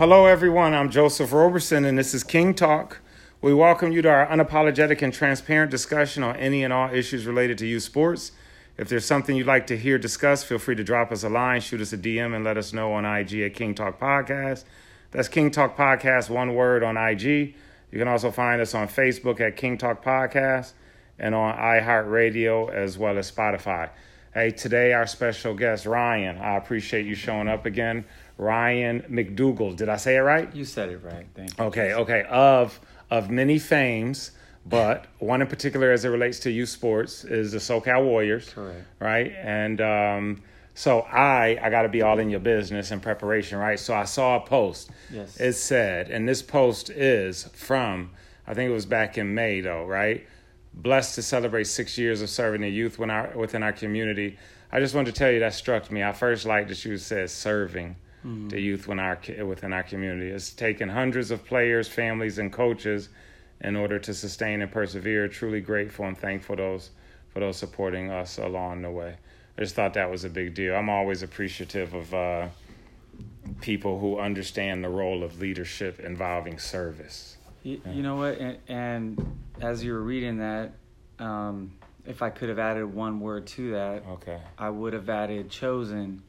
Hello, everyone. I'm Joseph Roberson, and this is King Talk. We welcome you to our unapologetic and transparent discussion on any and all issues related to youth sports. If there's something you'd like to hear discussed, feel free to drop us a line, shoot us a DM, and let us know on IG at King Talk Podcast. That's King Talk Podcast, one word on IG. You can also find us on Facebook at King Talk Podcast and on iHeartRadio as well as Spotify. Hey, today our special guest, Ryan. I appreciate you showing up again. Ryan McDougal. Did I say it right? You said it right. Thank you. Okay, okay. Of of many fames, but one in particular as it relates to youth sports is the SoCal Warriors. Correct. Right? And um, so I I got to be all in your business in preparation, right? So I saw a post. Yes. It said, and this post is from I think it was back in May though, right? Blessed to celebrate six years of serving the youth within our, within our community. I just wanted to tell you that struck me. I first liked that you said serving the youth within our within our community. It's taken hundreds of players, families, and coaches in order to sustain and persevere. Truly grateful and thankful those for those supporting us along the way. I just thought that was a big deal. I'm always appreciative of uh, people who understand the role of leadership involving service. You, you know what? And, and as you were reading that, um, if I could have added one word to that, Okay. I would have added chosen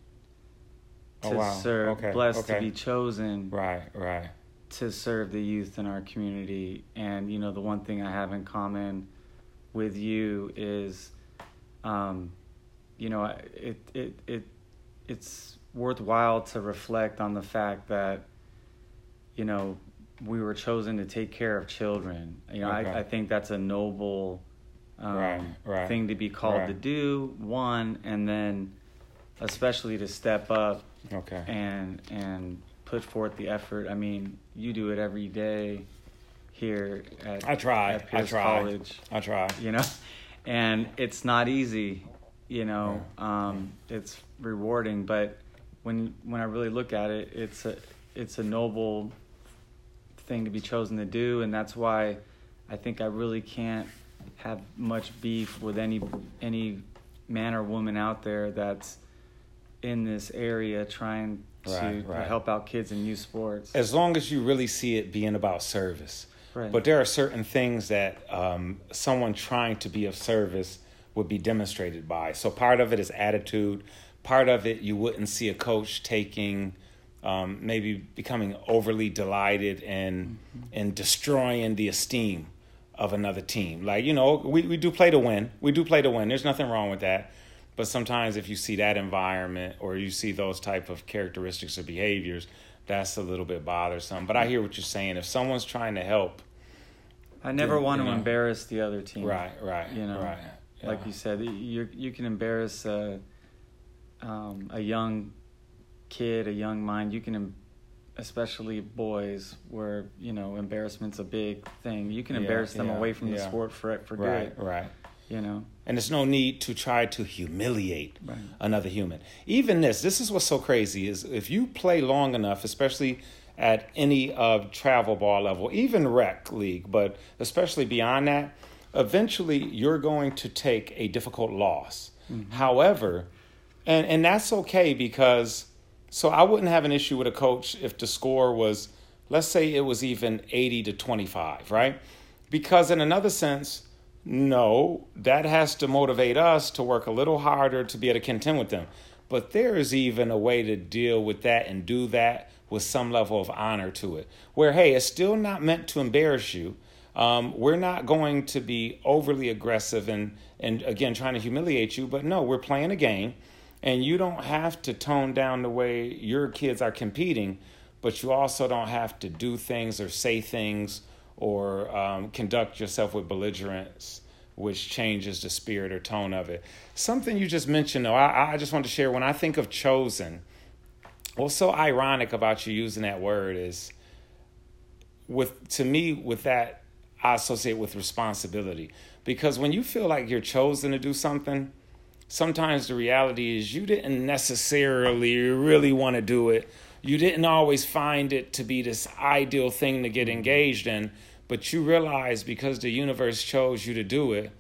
to Oh, wow. serve, Okay, blessed okay. to be chosen Right. Right. to serve the youth in our community. And, you know, the one thing I have in common with you is, um, you know, it, it, it, it's worthwhile to reflect on the fact that, you know, we were chosen to take care of children. You know, Okay. I, I think that's a noble um, Right, right, thing to be called right. to do, one, and then especially to step up Okay. and and put forth the effort. I mean, you do it every day here at I try. at I try. College, I try. you know, and it's not easy, you know. Um, it's rewarding, but when when I really look at it, it's a it's a noble thing to be chosen to do, and that's why I think I really can't have much beef with any any man or woman out there that's in this area trying to Right, right. help out kids in youth sports. as long as you really see it being about service. Right. But there are certain things that um, someone trying to be of service would be demonstrated by. So part of it is attitude. Part of it you wouldn't see a coach taking, um, maybe becoming overly delighted and and destroying the esteem of another team. Like you know, we we do play to win. We do play to win. There's nothing wrong with that. But sometimes if you see that environment or you see those type of characteristics or behaviors, that's a little bit bothersome. But I hear what you're saying. If someone's trying to help, I never Yeah, want to know. embarrass the other team. right, right, You know, right, Like you said, you you can embarrass a, um, a young kid, a young mind. You can, especially boys, where you know embarrassment's a big thing. You can Yeah, embarrass them yeah, away from the sport for for right, good. right. You know. And there's no need to try to humiliate Right. another human. Even this, this is what's so crazy is if you play long enough, especially at any of travel ball level, even rec league, but especially beyond that, eventually you're going to take a difficult loss. Mm-hmm. However, and and that's okay because so I wouldn't have an issue with a coach if the score was let's say it was even 80 to 25, right? Because in another sense, no, that has to motivate us to work a little harder to be able to contend with them. But there is even a way to deal with that and do that with some level of honor to it. Where, hey, it's still not meant to embarrass you. Um, we're not going to be overly aggressive and, and, again, trying to humiliate you. But no, we're playing a game. And you don't have to tone down the way your kids are competing, but you also don't have to do things or say things or um, conduct yourself with belligerence, which changes the spirit or tone of it. Something you just mentioned, though, I, I just want to share. When I think of chosen, what's so ironic about you using that word is with to me with that I associate with responsibility. Because when you feel like you're chosen to do something sometimes the reality is you didn't necessarily really want to do it. You didn't always find it to be this ideal thing to get engaged in but you realize because the universe chose you to do it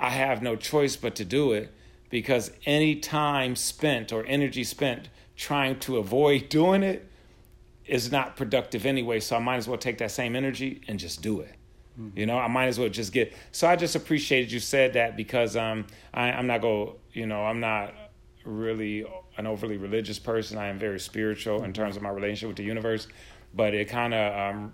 I have no choice but to do it because any time spent or energy spent trying to avoid doing it is not productive anyway. So I might as well take that same energy and just do it. Mm-hmm. You know, I might as well just get. So I just appreciated you said that because um, I, I'm not go. You know, I'm not really an overly religious person. I am very spiritual in terms of my relationship with the universe. But it kind of, um,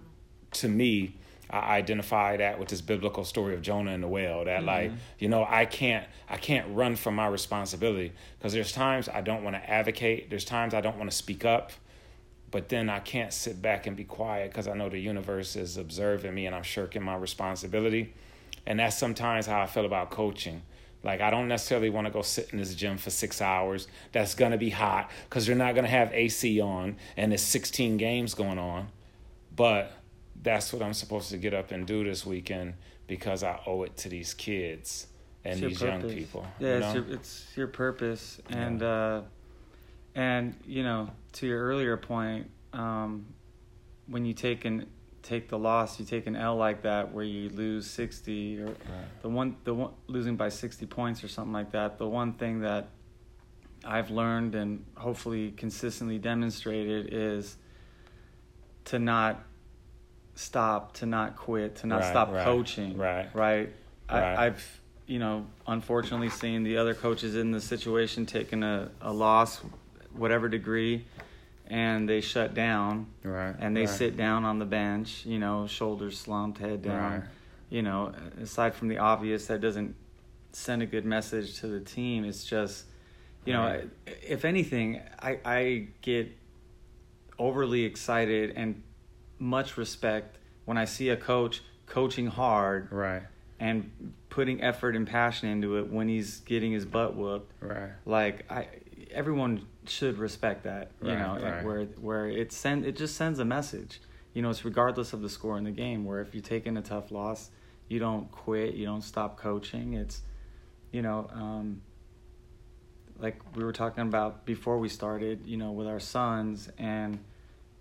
to me, I identify that with this biblical story of Jonah and the whale. That mm-hmm. like, you know, I can't, I can't run from my responsibility because there's times I don't want to advocate. There's times I don't want to speak up but then I can't sit back and be quiet because I know the universe is observing me and I'm shirking my responsibility. And that's sometimes how I feel about coaching. Like, I don't necessarily want to go sit in this gym for six hours. That's going to be hot because you're not going to have AC on and there's 16 games going on. But that's what I'm supposed to get up and do this weekend because I owe it to these kids and these young people. Yeah, you know? it's, your, it's your purpose. And, yeah. uh, and you know, to your earlier point, um, when you take an take the loss, you take an L like that where you lose sixty or right. the one the one losing by sixty points or something like that. The one thing that I've learned and hopefully consistently demonstrated is to not stop, to not quit, to not right, stop right, coaching. Right. Right. I, I've you know unfortunately seen the other coaches in the situation taking a, a loss whatever degree and they shut down right and they sit down on the bench you know shoulders slumped head down right. you know aside from the obvious that doesn't send a good message to the team it's just you know if anything i i get overly excited and much respect when i see a coach coaching hard right and putting effort and passion into it when he's getting his butt whooped right like i everyone should respect that. You right, know, right. where where it send it just sends a message. You know, it's regardless of the score in the game. Where if you take in a tough loss, you don't quit, you don't stop coaching. It's, you know, um, like we were talking about before we started. You know, with our sons and.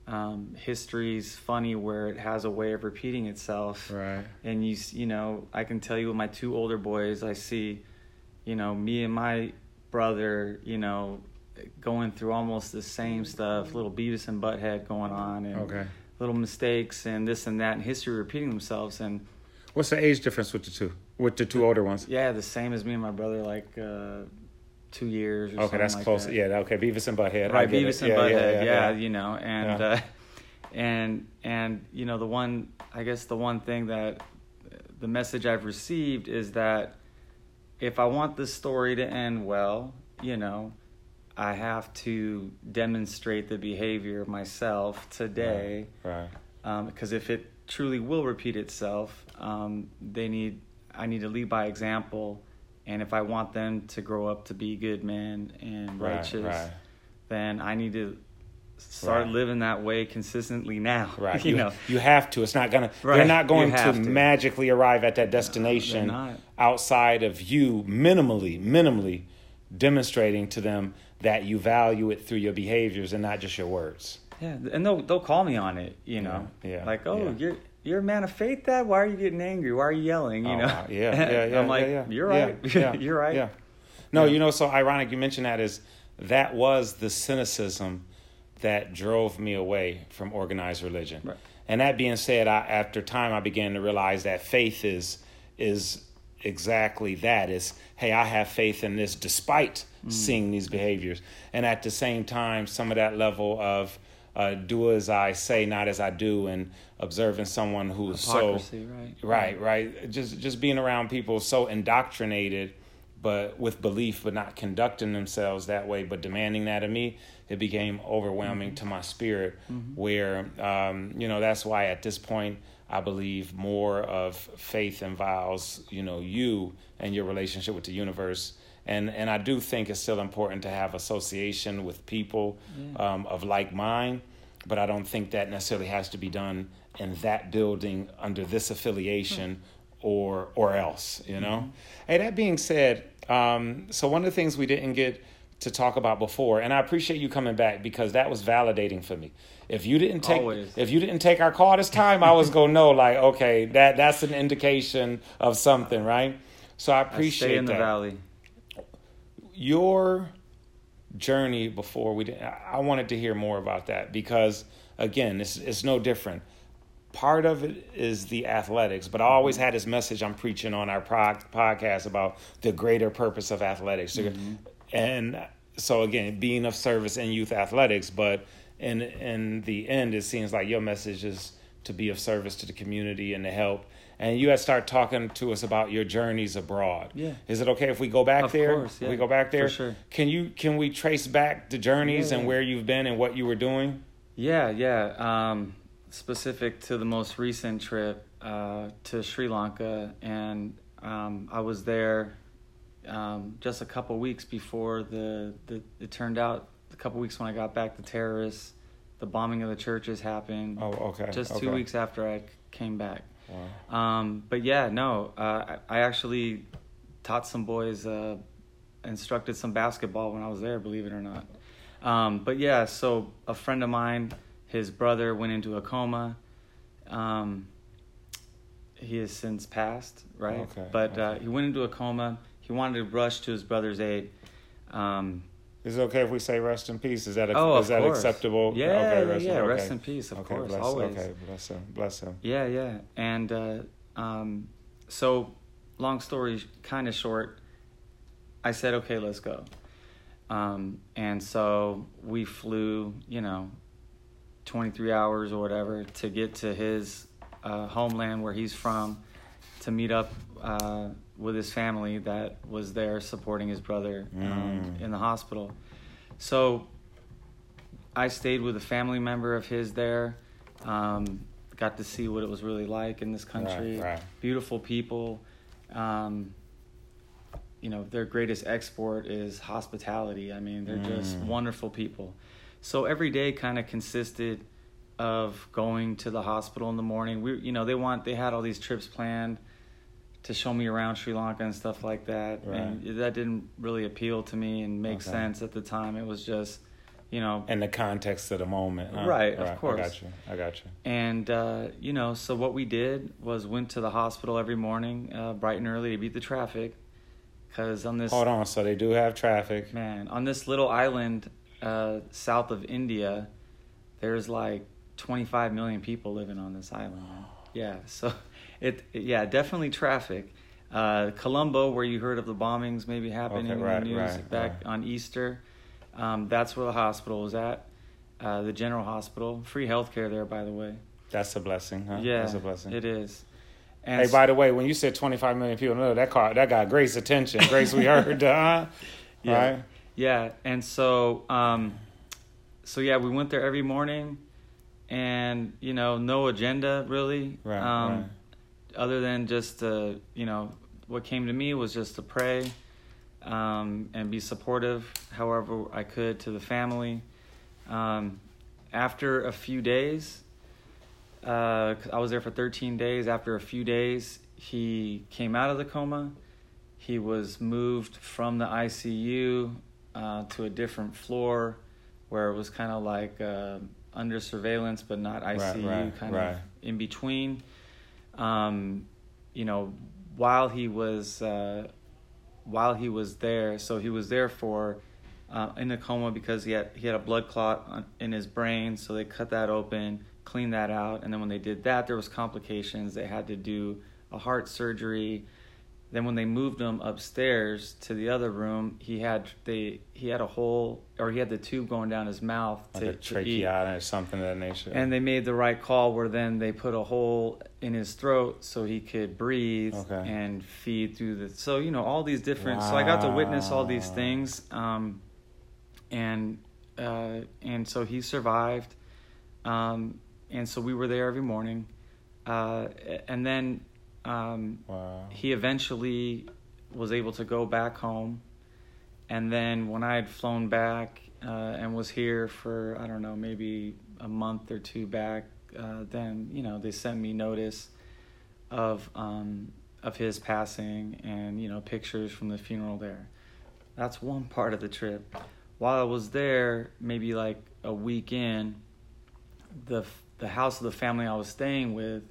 Um, history's funny where it has a way of repeating itself. Right. And you, you know, I can tell you with my two older boys, I see, you know, me and my brother, you know, going through almost the same stuff, little Beavis and Butthead going on, and okay. little mistakes and this and that, and history repeating themselves. And what's the age difference with the two? With the two older ones? Yeah, the same as me and my brother, like uh, two years. okay, that's like close. That. Yeah, okay, Beavis and Butthead. Right, Beavis it. and yeah, Butthead. Yeah, yeah, yeah, you know, and uh, and and you know the one, I guess the one thing that the message I've received is that if I want this story to end well, you know, I have to demonstrate the behavior myself today. Right. Because um, if it truly will repeat itself, um, they need I need to lead by example. And if I want them to grow up to be good men and right, righteous, right. then I need to start right. living that way consistently now. Right. you, you, know, you have to. It's not gonna. Right. They're not going to, to, magically arrive at that destination no, outside of you minimally, minimally demonstrating to them that you value it through your behaviors and not just your words. Yeah, and they'll they'll call me on it. You know, yeah. yeah like oh yeah. you're you're a man of faith. That why are you getting angry? Why are you yelling? You oh, know. Wow. Yeah, yeah, yeah. I'm like, yeah, you're right. Yeah, you're right. Yeah. No, you know, so ironic you mentioned that is that was the cynicism that drove me away from organized religion. Right. And that being said, I, after time, I began to realize that faith is is exactly that. Is hey, I have faith in this despite mm. seeing these behaviors, and at the same time, some of that level of uh, do as I say, not as I do, and observing someone who's so right, right, right, just just being around people so indoctrinated, but with belief, but not conducting themselves that way, but demanding that of me. It became overwhelming mm-hmm. to my spirit, mm-hmm. where um, you know that's why at this point I believe more of faith involves you know you and your relationship with the universe and and I do think it's still important to have association with people yeah. um, of like mind, but I don't think that necessarily has to be done in that building under this affiliation or or else. You know. Mm-hmm. Hey, that being said, um, so one of the things we didn't get to talk about before, and I appreciate you coming back because that was validating for me. If you didn't take Always. if you didn't take our call this time, I was gonna know like okay that that's an indication of something, right? So I appreciate I stay in that. the valley Your journey before we. Did, I wanted to hear more about that because again, it's it's no different. Part of it is the athletics, but I always had this message I'm preaching on our pod, podcast about the greater purpose of athletics, mm-hmm. and so again, being of service in youth athletics, but in in the end, it seems like your message is to be of service to the community and to help. And you had start talking to us about your journeys abroad. Yeah. Is it okay if we go back of there? Course, yeah. We go back there. For sure. Can you can we trace back the journeys yeah, and where you've been and what you were doing? Yeah, yeah. Um, specific to the most recent trip uh, to Sri Lanka, and um, I was there um, just a couple weeks before the, the it turned out a couple weeks when I got back the terrorists the bombing of the churches happened Oh, okay. just okay. two weeks after I came back Wow. um, but yeah no uh, I, I actually taught some boys uh, instructed some basketball when I was there believe it or not um, but yeah so a friend of mine his brother went into a coma um, he has since passed right Okay, but Uh, he went into a coma he wanted to rush to his brother's aid um, Is it okay if we say rest in peace? Is that Oh, is that course. acceptable? Yeah, okay, yeah, rest, yeah. okay. Rest in peace, of okay, course, bless, always. Okay, bless him, bless him. Yeah, yeah. And uh, um, so, long story kind of short, I said, okay, let's go. Um, and so we flew, you know, 23 hours or whatever to get to his uh, homeland where he's from to meet up uh, with his family that was there supporting his brother um, Mm. in the hospital. So I stayed with a family member of his there. Um, got to see what it was really like in this country. Right, right. Beautiful people. Um, you know, their greatest export is hospitality. I mean, they're just Mm. wonderful people. So every day kind of consisted of going to the hospital in the morning. We, you know, they want they had all these trips planned to show me around Sri Lanka and stuff like that, and that didn't really appeal to me and make Okay. sense at the time. It was just, you know, In the context of the moment, huh? Right, of course. I got you. I got you. and uh, you know, so what we did was went to the hospital every morning, uh, bright and early to beat the traffic, because on this Hold on. So they do have traffic. man on this little island uh, south of India, there's like 25 million people living on this island. Man. Yeah, so it yeah definitely traffic. Uh, Colombo, where you heard of the bombings maybe happening Okay, in the news right, back right. on Easter, um, that's where the hospital was at. Uh, the General Hospital, free healthcare there, by the way. That's a blessing, huh? Yeah, That's a blessing. it is. And Hey, by the way, when you said 25 million people, no, that car that got Grace attention. Grace, we heard, uh, Yeah. right? Yeah, and so um, so yeah, we went there every morning, and you know, no agenda really, Right, um, right. other than just uh, you know, what came to me was just to pray, um, and be supportive, however I could to the family. Um, after a few days, uh, I was there for 13 days. After a few days, he came out of the coma. He was moved from the ICU uh, to a different floor where it was kind of like uh, under surveillance, but not ICU, right, kind right. of in between. Um, you know, while he was uh, while he was there, so he was there for uh, in a coma because he had he had a blood clot on, in his brain, so they cut that open, cleaned that out, and then when they did that, there was complications. They had to do a heart surgery. Then when they moved him upstairs to the other room, he had they he had a hole or he had the tube going down his mouth Like to, a tracheotomy or something of that nature. And they made the right call where then they put a hole in his throat so he could breathe Okay. and feed through the. So you know all these different. So I got to witness all these things, um, and uh, and so he survived, um, and so we were there every morning, uh, and then um, wow. he eventually was able to go back home. And then when i had flown back uh, and was here for i don't know maybe a month or two back uh, then you know they sent me notice of um, of his passing and you know pictures from the funeral there. That's one part of the trip. While i was there maybe like a week in the the house of the family i was staying with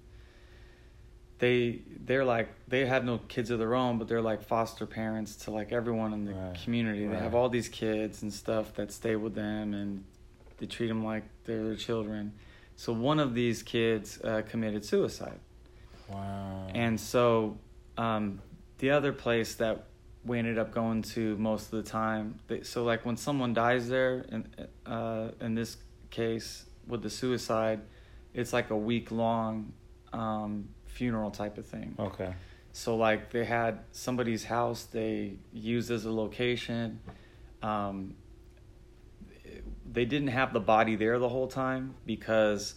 they they're like they have no kids of their own, but they're like foster parents to like everyone in the Right, community. They have all these kids and stuff that stay with them, and they treat them like they're their children. So one of these kids uh, committed suicide, Wow. and so um, the other place that we ended up going to most of the time. They, so like when someone dies there, in uh, in this case with the suicide, it's like a week long um, funeral type of thing. okay. So like they had somebody's house they used as a location. Um, they didn't have the body there the whole time because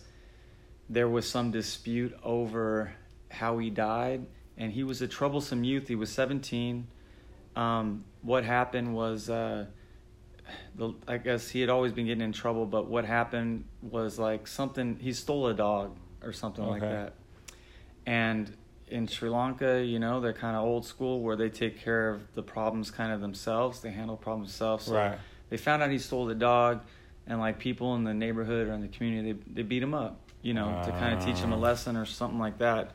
there was some dispute over how he died, and he was a troublesome youth. He was seventeen. Um, what happened was, uh, the, I guess he had always been getting in trouble, but what happened was like something. He stole a dog or something like that, and in Sri Lanka, you know, they're kind of old school where they take care of the problems kind of themselves. They handle problems themselves. So Right. They found out he stole the dog, and like people in the neighborhood or in the community, they they beat him up, you know, to kind of teach him a Ah. lesson or something like that.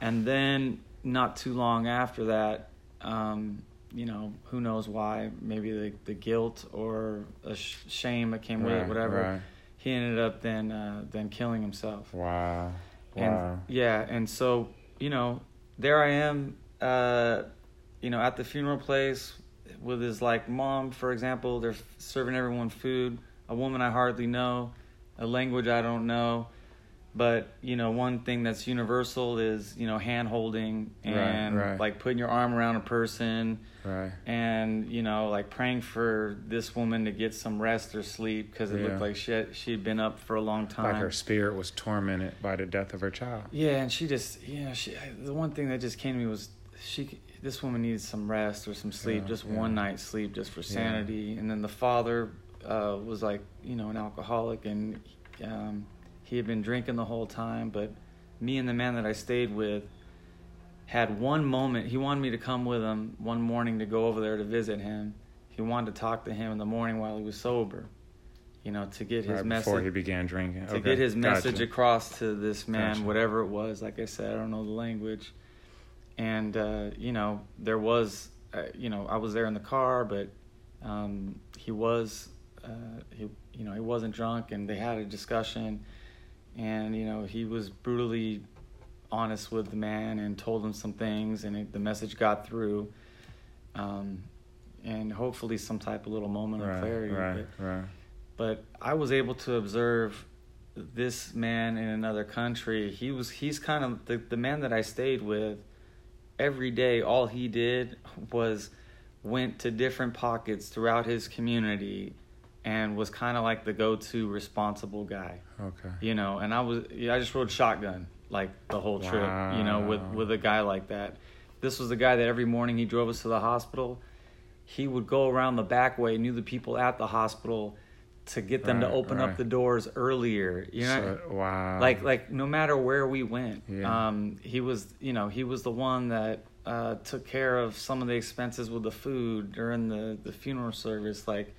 And then not too long after that, um, you know, who knows why? Maybe the the guilt or a sh- shame that came with Right, it, whatever. right. He ended up then uh, then killing himself. Wow. And Wow. yeah, and so you know, there I am, uh, you know, at the funeral place with his like mom, for example. They're serving everyone food. A woman I hardly know, a language I don't know, but you know, one thing that's universal is you know hand holding and right. like putting your arm around a person Right. and you know like praying for this woman to get some rest or sleep because it Yeah. looked like she she'd been up for a long time Like her spirit was tormented by the death of her child. yeah, and she just, you know, she. The one thing that just came to me was she. This woman needed some rest or some sleep, Yeah, just yeah. one night's sleep, just for sanity. And then the father uh, was like, you know, an alcoholic, and um, he had been drinking the whole time. But me and the man that I stayed with had one moment. He wanted me to come with him one morning to go over there to visit him. He wanted to talk to him in the morning while he was sober, you know, to get his right message before he began drinking. to Okay, get his message gotcha. across to this man, Gotcha. whatever it was. Like I said, I don't know the language, and uh, you know there was, uh, you know, I was there in the car, but um, he was, uh, he, you know, he wasn't drunk, and they had a discussion, and you know he was brutally honest with the man and told him some things, and it, the message got through. Um, and hopefully some type of little moment of clarity. right, but- right. but I was able to observe this man in another country. He was he's kind of the the man that I stayed with. Every day, all he did was went to different pockets throughout his community, and was kind of like the go-to responsible guy, Okay. you know. And I was yeah, I just rode shotgun like the whole trip, you know, with with a guy like that. This was the guy that every morning he drove us to the hospital. He would go around the back way, knew the people at the hospital, to get them to Right, open up the doors earlier. You know, So- wow. like like no matter where we went, Yeah. um, he was you know he was the one that uh, took care of some of the expenses with the food during the the funeral service. Like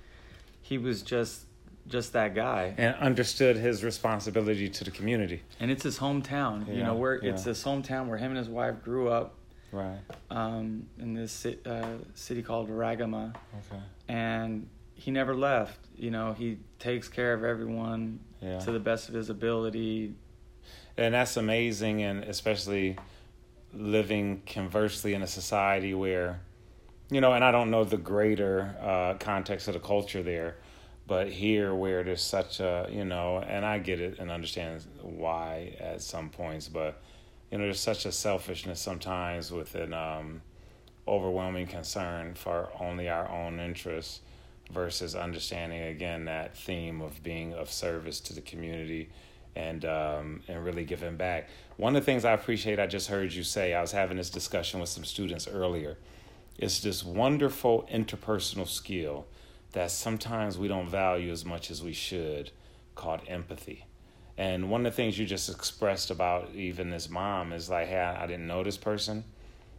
he was just just that guy, and understood his responsibility to the community. and it's his hometown. you know where it's his hometown where him and his wife grew up Right. um, in this uh, city called Ragama. Okay. and he never left. You know, he takes care of everyone Yeah. to the best of his ability. and that's amazing and especially living conversely in a society where you know and i don't know the greater uh, context of the culture there but here where there's such a you know and i get it and understand why at some points but you know there's such a selfishness sometimes with an um, overwhelming concern for only our own interests versus understanding again that theme of being of service to the community and um, and really giving back. One of the things I appreciate, I just heard you say, I was having this discussion with some students earlier. It's this wonderful interpersonal skill that sometimes we don't value as much as we should, called empathy. And one of the things you just expressed about even this mom is like, hey, I didn't know this person.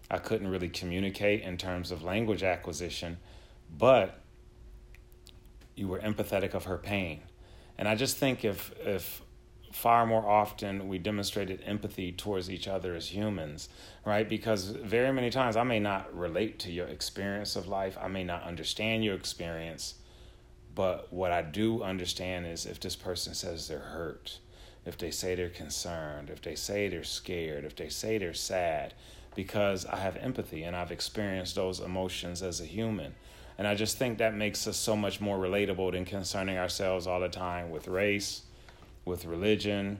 I couldn't really communicate in terms of language acquisition, but you were empathetic of her pain. And I just think if if far more often we demonstrated empathy towards each other as humans, right? Because very many times I may not relate to your experience of life, I may not understand your experience, but what I do understand is if this person says they're hurt, if they say they're concerned, if they say they're scared, if they say they're sad, because I have empathy and I've experienced those emotions as a human. And I just think that makes us so much more relatable than concerning ourselves all the time with race, with religion,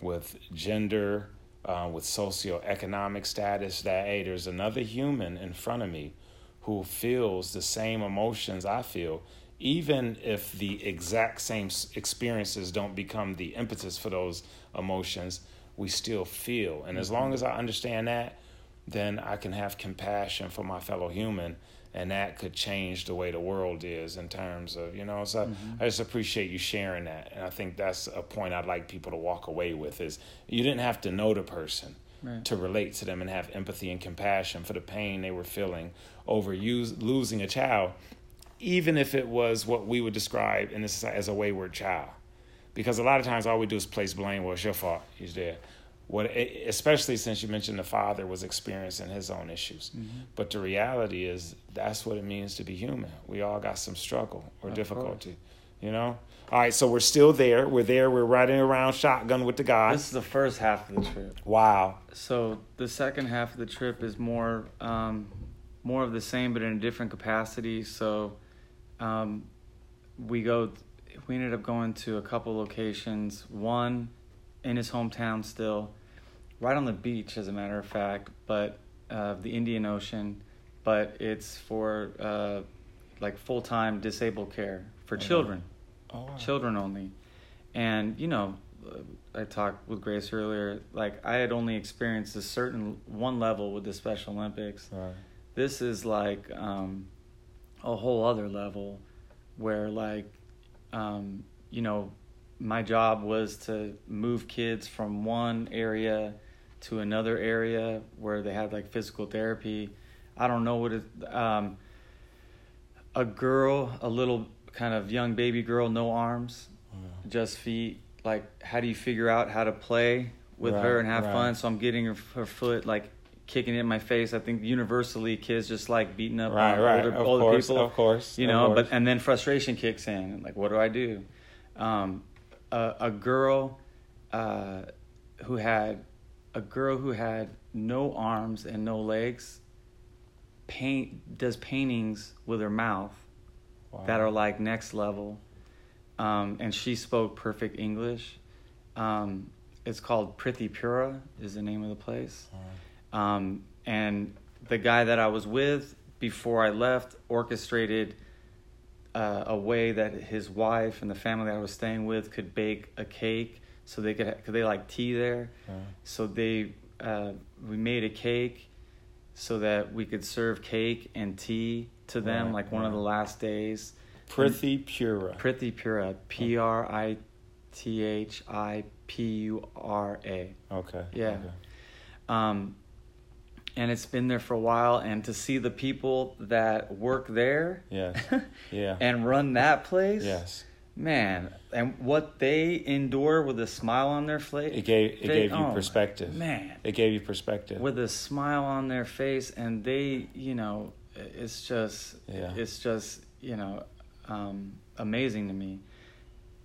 with gender, uh, with socioeconomic status. That, hey, there's another human in front of me who feels the same emotions I feel, even if the exact same experiences don't become the impetus for those emotions, we still feel. And as long as I understand that, then I can have compassion for my fellow human and that could change the way the world is in terms of you know so mm-hmm. i just appreciate you sharing that. And i think that's a point i'd like people to walk away with is you didn't have to know the person right. to relate to them and have empathy and compassion for the pain they were feeling over use, losing a child even if it was what we would describe in this as a wayward child. Because a lot of times all we do is place blame. Well it's your fault. He's dead what especially since you mentioned the father was experiencing his own issues. Mm-hmm. but the reality is that's what it means to be human. We all got some struggle or of difficulty course. you know? All right so we're still there. We're there. We're riding around shotgun with the guy. This is the first half of the trip. Wow. So the second half of the trip is more um, more of the same but in a different capacity. So um, we go we ended up going to a couple locations. One in his hometown still, right on the beach, as a matter of fact, but uh, the Indian Ocean. But it's for uh, like full time disabled care for oh, children, oh, wow. children only. And you know, I talked with Grace earlier. Like I had only experienced a certain one level with the Special Olympics. Right. This is like um, a whole other level, where like um, you know my job was to move kids from one area to another area where they had like physical therapy. I don't know what it. Um, a girl, a little kind of young baby girl, no arms, yeah. just feet. Like, how do you figure out how to play with right, her and have right. fun? So I'm getting her, her foot like kicking it in my face. I think universally kids just like beating up right, right. older, of older course, people. Of course, you know. Course. But and then frustration kicks in. Like, what do I do? Um, a, a girl uh, who had a girl who had no arms and no legs paint does paintings with her mouth wow. that are like next level um, and she spoke perfect english um, it's called Prithi Pura is the name of the place wow. um, and the guy that i was with before i left orchestrated uh, a way that his wife and the family I was staying with could bake a cake, so they could because they like tea there. Uh-huh. So they uh, we made a cake so that we could serve cake and tea to them right, like one right. of the last days. Prithi Pura. Prithi Pura. P R I T H I P U R A. Okay. Yeah. Okay. Um, and it's been there for a while and to see the people that work there yes. Yeah. and run that place yes. man and what they endure with a smile on their face it gave it they, gave you oh, perspective. man. It gave you perspective. With a smile on their face and they you know it's just yeah. it's just you know um, amazing to me.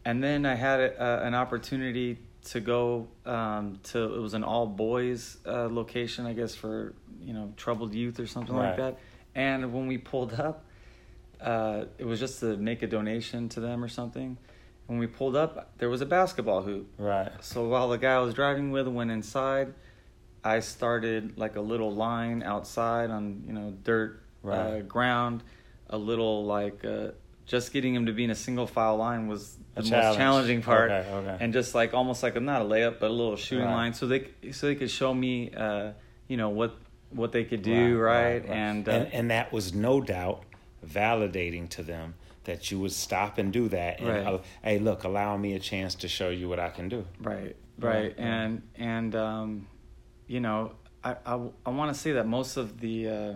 And then i had a, an opportunity to go um, to it was an all boys uh, location, I guess for you know troubled youth or something right. like that. And when we pulled up, uh, it was just to make a donation to them or something. When we pulled up, there was a basketball hoop. Right. So while the guy I was driving with went inside, I started like a little line outside on you know dirt uh, right. uh, ground, a little like uh, just getting him to be in a single file line was the most challenging part. Okay, okay. And just like almost like a, not a layup, but a little shooting right. line, so they so they could show me, uh, you know what what they could do, right? right? right and, uh, and and that was no doubt validating to them that you would stop and do that. And uh, hey, look, allow me a chance to show you what I can do. Right, right, and and um, you know, I I, I want to say that most of the uh,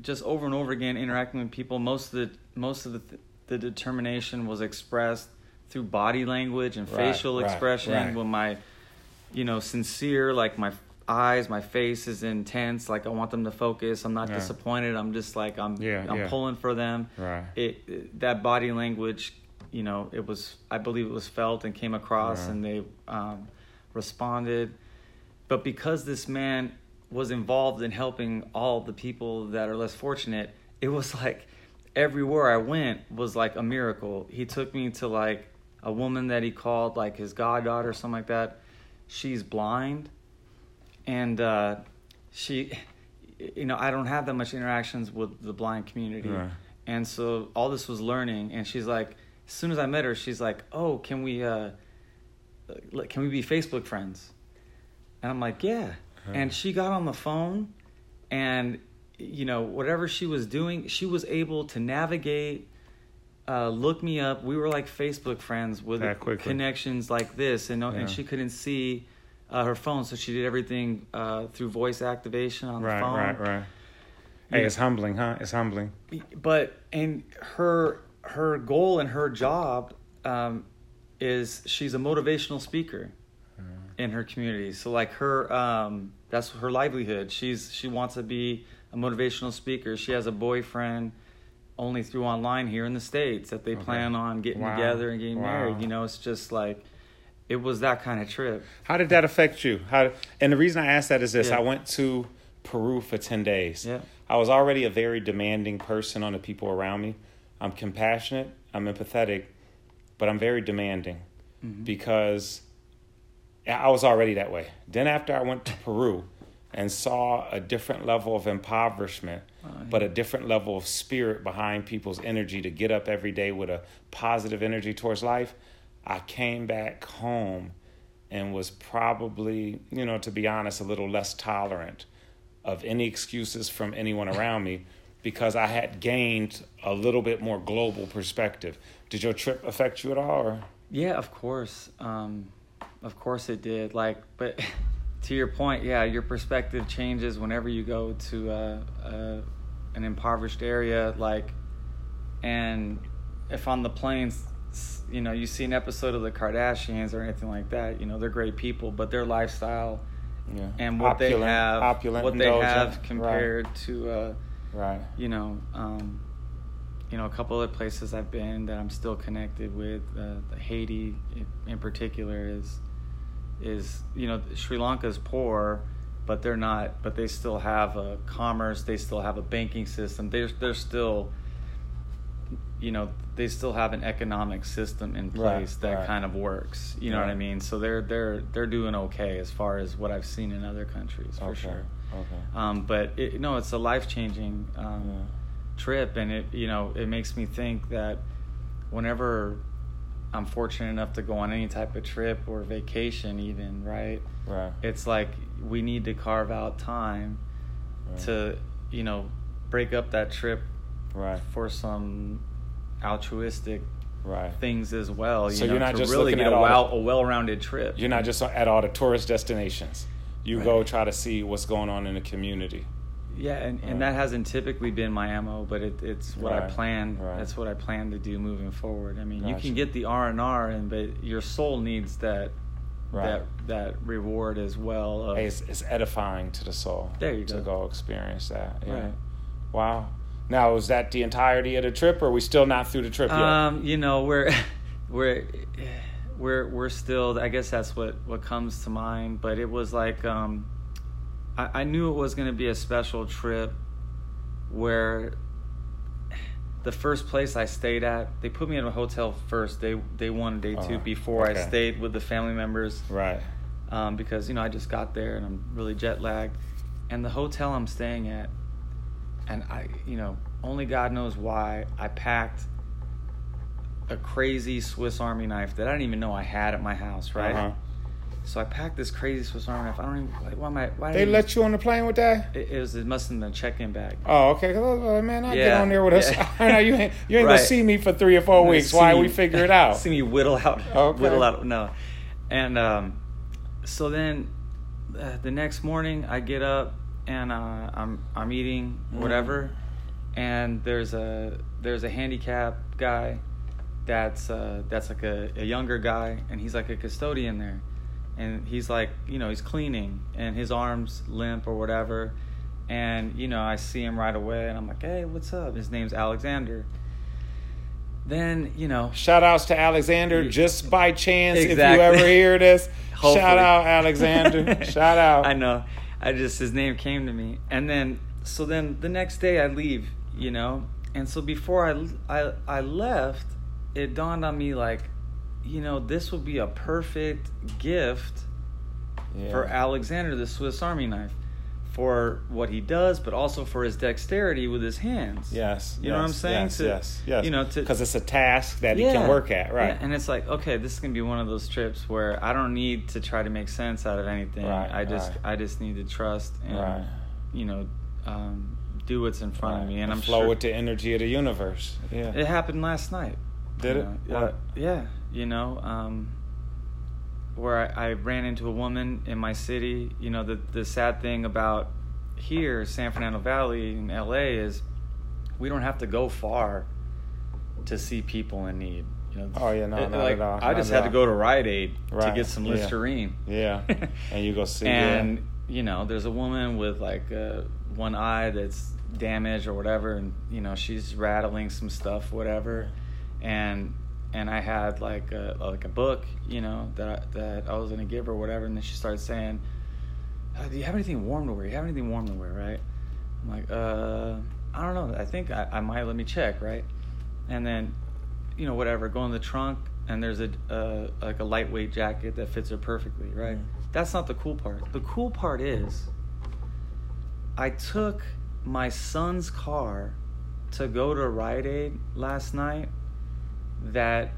just over and over again interacting with people, most of the most of the the determination was expressed through body language and Right, facial right, expression right. when my you know sincere like my eyes my face is intense like i want them to focus i'm not Yeah. disappointed i'm just like i'm Yeah, i'm yeah. pulling for them Right. it, it that body language you know it was i believe it was felt and came across and they um, responded but because this man was involved in helping all the people that are less fortunate it was like everywhere i went was like a miracle he took me to like a woman that he called like his goddaughter or something like that she's blind. And uh, she you know i don't have that much interactions with the blind community. And so all this was learning and she's like as soon as i met her she's like oh can we uh can we be facebook friends? And i'm like yeah. And she got on the phone and you know whatever she was doing she was able to navigate uh, look me up we were like facebook friends with connections like this and, Yeah. and she couldn't see uh, her phone so she did everything uh, through voice activation on the phone right, right. right. Hey, Yeah. it's humbling, huh? It's humbling. but and her her goal and her job um, is she's a motivational speaker in her community so like her um, that's her livelihood she's she wants to be a motivational speaker she has a boyfriend only through online here in the states that they Okay. plan on getting Wow. together and getting Wow. married you know it's just like it was that kind of trip How did that affect you? How? And the reason I asked that is this: Yeah. I went to Peru for ten days. Yeah. I was already a very demanding person on the people around me. I'm compassionate. I'm empathetic, but I'm very demanding Mm-hmm. because I was already that way. Then after I went to Peru and saw a different level of impoverishment, Oh, but a different level of spirit behind people's energy to get up every day with a positive energy towards life, I came back home and was probably, you know, to be honest, a little less tolerant of any excuses from anyone around me because I had gained a little bit more global perspective. Did your trip affect you at all? Or? Yeah, of course. Um, of course it did. Like, but to your point, yeah, your perspective changes whenever you go to uh, uh, an impoverished area. Like, and if on the planes, s- you know, you see an episode of the Kardashians or anything like that, you know, they're great people, but their lifestyle Yeah. and what they have, opulent, what they have compared to. Uh, Right. you know, um, you know, a couple other places I've been that I'm still connected with. Uh, Haiti, in particular, is is you know Sri Lanka's poor, but they're not. But they still have a commerce. They still have a banking system. They're they're still, you know, they still have an economic system in Right, place that right. kind of works. You know what I mean? So they're they're they're doing okay as far as what I've seen in other countries for okay. sure. Okay. Um, but it, no, it's a life changing um, Yeah. trip, and it you know it makes me think that whenever I'm fortunate enough to go on any type of trip or vacation, even right, Right. it's like we need to carve out time Right. to you know break up that trip Right. for some altruistic Right. things as well. You So know, you're not just really looking at a all- well a well rounded trip. You're not just at all the tourist destinations. You Right. go try to see what's going on in the community. Yeah, and, Right. and that hasn't typically been my M.O., but it, it's what I plan. right. That's what I plan to do moving forward. I mean, you can get the R and R, and but your soul needs that Right. that that reward as well. Of, Hey, it's, it's edifying to the soul. There you to go. To go experience that. Yeah. Right. Wow. Now, is that the entirety of the trip, or are we still not through the trip yet? um, you know, we're we're we're we're still. I guess that's what what comes to mind. But it was like um, I, I knew it was going to be a special trip where the first place I stayed at, they put me in a hotel first, day day one, day two, Oh, before okay. I stayed with the family members, right. um, because you know I just got there and I'm really jet lagged, and the hotel I'm staying at, and I, you know, only God knows why I packed a crazy Swiss Army knife that I didn't even know I had at my house, right? Uh-huh. So I packed this crazy Swiss Army knife. I don't even like why am I? Why They let you on the plane with that? it, it was it must have been a check-in bag. Oh, okay. man, I get on there with us. yeah. I know you ain't, you ain't Right. gonna see me for three or four weeks. Why me- we figure it out? see me whittle out, Okay. whittle out. No, and um, so then uh, the next morning I get up and uh, I'm I'm eating Mm. whatever, and there's a there's a handicap guy that's uh, that's like a, a younger guy, and he's like a custodian there, and he's like you know he's cleaning, and his arms limp or whatever, and you know I see him right away, and I'm like, hey, what's up? His name's Alexander. Then you know, Shout outs to Alexander, just by chance, if you ever hear this. Hopefully. Shout out, Alexander. Shout out. I know. I just his name came to me, and then so then the next day I leave, you know, and so before I I I left, it dawned on me like, you know, this would be a perfect gift Yeah. for Alexander, the Swiss Army knife, for what he does, but also for his dexterity with his hands. Yes. You know what I'm saying? Yes, To- yes, yes. you know, because it's a task that he can work at, right? Yeah, and it's like, okay, this is gonna be one of those trips where I don't need to try to make sense out of anything. Right, I just, right. I just need to trust and, Right. you know, um, do what's in front of me. And I'm flow sure with the energy of the universe. Yeah. it happened last night. Did it? Uh, yeah, you know, um, where I, I ran into a woman in my city. You know, the the sad thing about here, San Fernando Valley in LA, is we don't have to go far to see people in need. You know, Oh, yeah, no, It- not like, at all, I just had to go to Rite Aid to get some. Listerine. Yeah. and you go see. and you know, there's a woman with like uh, one eye that's damaged or whatever, and you know, she's rattling some stuff, whatever, and and I had like a, like a book, you know, that I, that I was gonna give her, or whatever, and then she started saying, uh, "Do you have anything warm to wear? You have anything warm to wear, right?" I'm like, "Uh, I don't know. I think I, I might. Let me check, right?" And then, you know, whatever, go in the trunk, and there's a uh, like a lightweight jacket that fits her perfectly, right? Mm. That's not the cool part. The cool part is, I took my son's car to go to Rite Aid last night that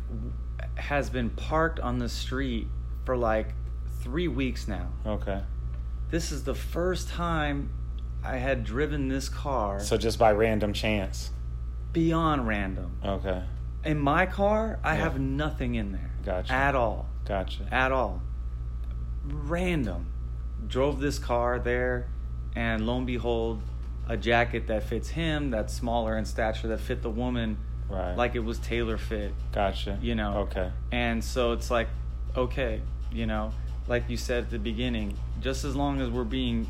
has been parked on the street for like three weeks now. Okay. This is the first time I had driven this car So just by random chance. beyond random. Okay. In my car, I Yeah. have nothing in there Gotcha. at all. Gotcha. At all. Random. Drove this car there, and lo and behold, a jacket that fits him, that's smaller in stature, that fit the woman Right. like it was tailor fit. Gotcha. you know. Okay. And so it's like, okay, you know, like you said at the beginning, just as long as we're being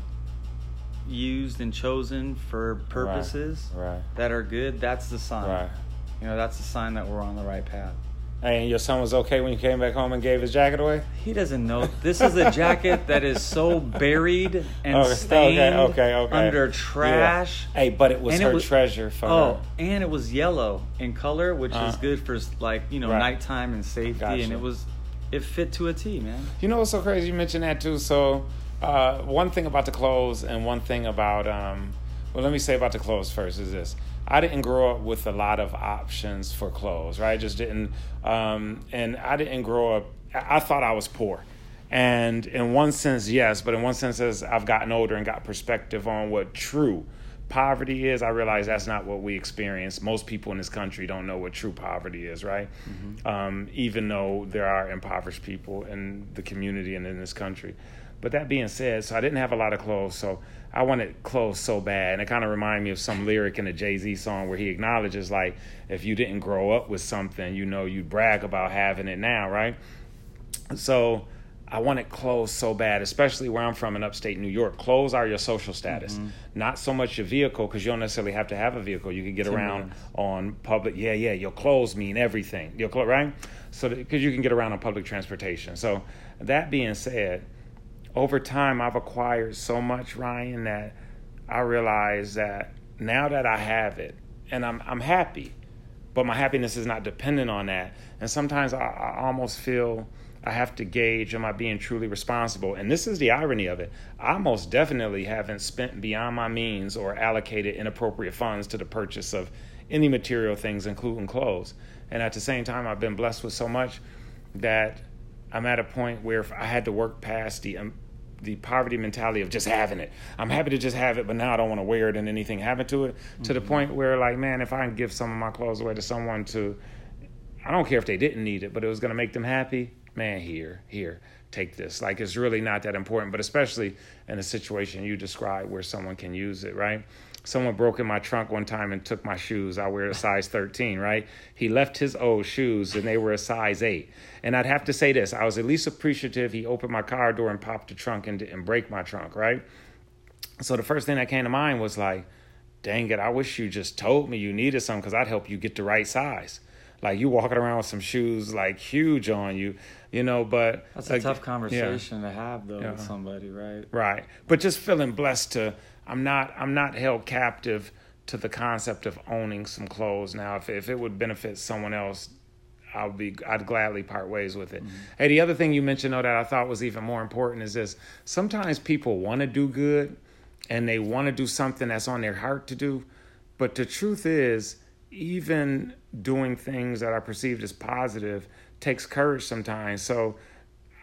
used and chosen for purposes Right. that are good, that's the sign. Right. You know, that's the sign that we're on the right path. And your son was okay when you came back home and gave his jacket away? He doesn't know. This is a jacket that is so buried and Okay, stained okay, okay, okay. under Yeah. trash. Hey, but it was And it her was- treasure for Oh, her. and it was yellow in color, which Uh, is good for like you know right. nighttime and safety. Gotcha. And it was, it fit to a T, man. You know what's so crazy? You mentioned that too. So, uh, one thing about the clothes and one thing about, um, well, let me say about the clothes first is this. I didn't grow up with a lot of options for clothes, right? I just didn't, um, and I didn't grow up. I thought I was poor, and in one sense, yes, but in one sense, as I've gotten older and got perspective on what true poverty is, I realize that's not what we experience. Most people in this country don't know what true poverty is, right? Um, even though there are impoverished people in the community and in this country. But that being said, so I didn't have a lot of clothes, so I wanted clothes so bad. And it kind of reminded me of some lyric in a Jay Z song where he acknowledges, like, if you didn't grow up with something, you know, you'd brag about having it now, right? So I wanted clothes so bad, especially where I'm from in upstate New York. Clothes are your social status, mm-hmm. not so much your vehicle, because you don't necessarily have to have a vehicle. You can get around on public. Yeah, yeah. Your clothes mean everything. Your clothes, right? So because you can get around on public transportation. So that being said, over time I've acquired so much, Ryan, that I realize that now that I have it, and I'm I'm happy, but my happiness is not dependent on that. And sometimes I, I almost feel I have to gauge am I being truly responsible? And this is the irony of it. I most definitely haven't spent beyond my means or allocated inappropriate funds to the purchase of any material things, including clothes. And at the same time, I've been blessed with so much that I'm at a point where if I had to work past the um, the poverty mentality of just having it. I'm happy to just have it, but now I don't want to wear it and anything happen to it. To the mm-hmm. point where, like, man, if I can give some of my clothes away to someone to, I don't care if they didn't need it, but it was going to make them happy. Man, here, here, take this. Like, it's really not that important, but especially in a situation you described where someone can use it, right? Someone broke in my trunk one time and took my shoes. I wear a size 13, right? He left his old shoes and they were a size 8. And I'd have to say this I was at least appreciative he opened my car door and popped the trunk and didn't break my trunk, right? So the first thing that came to mind was like, dang it, I wish you just told me you needed some because I'd help you get the right size. Like you walking around with some shoes like huge on you, you know, but that's a tough conversation yeah. to have though yeah. with somebody, right? Right. But just feeling blessed to I'm not I'm not held captive to the concept of owning some clothes now. If if it would benefit someone else, I'll be I'd gladly part ways with it. Mm-hmm. Hey, the other thing you mentioned though that I thought was even more important is this: sometimes people want to do good, and they want to do something that's on their heart to do, but the truth is, even doing things that are perceived as positive takes courage sometimes. So.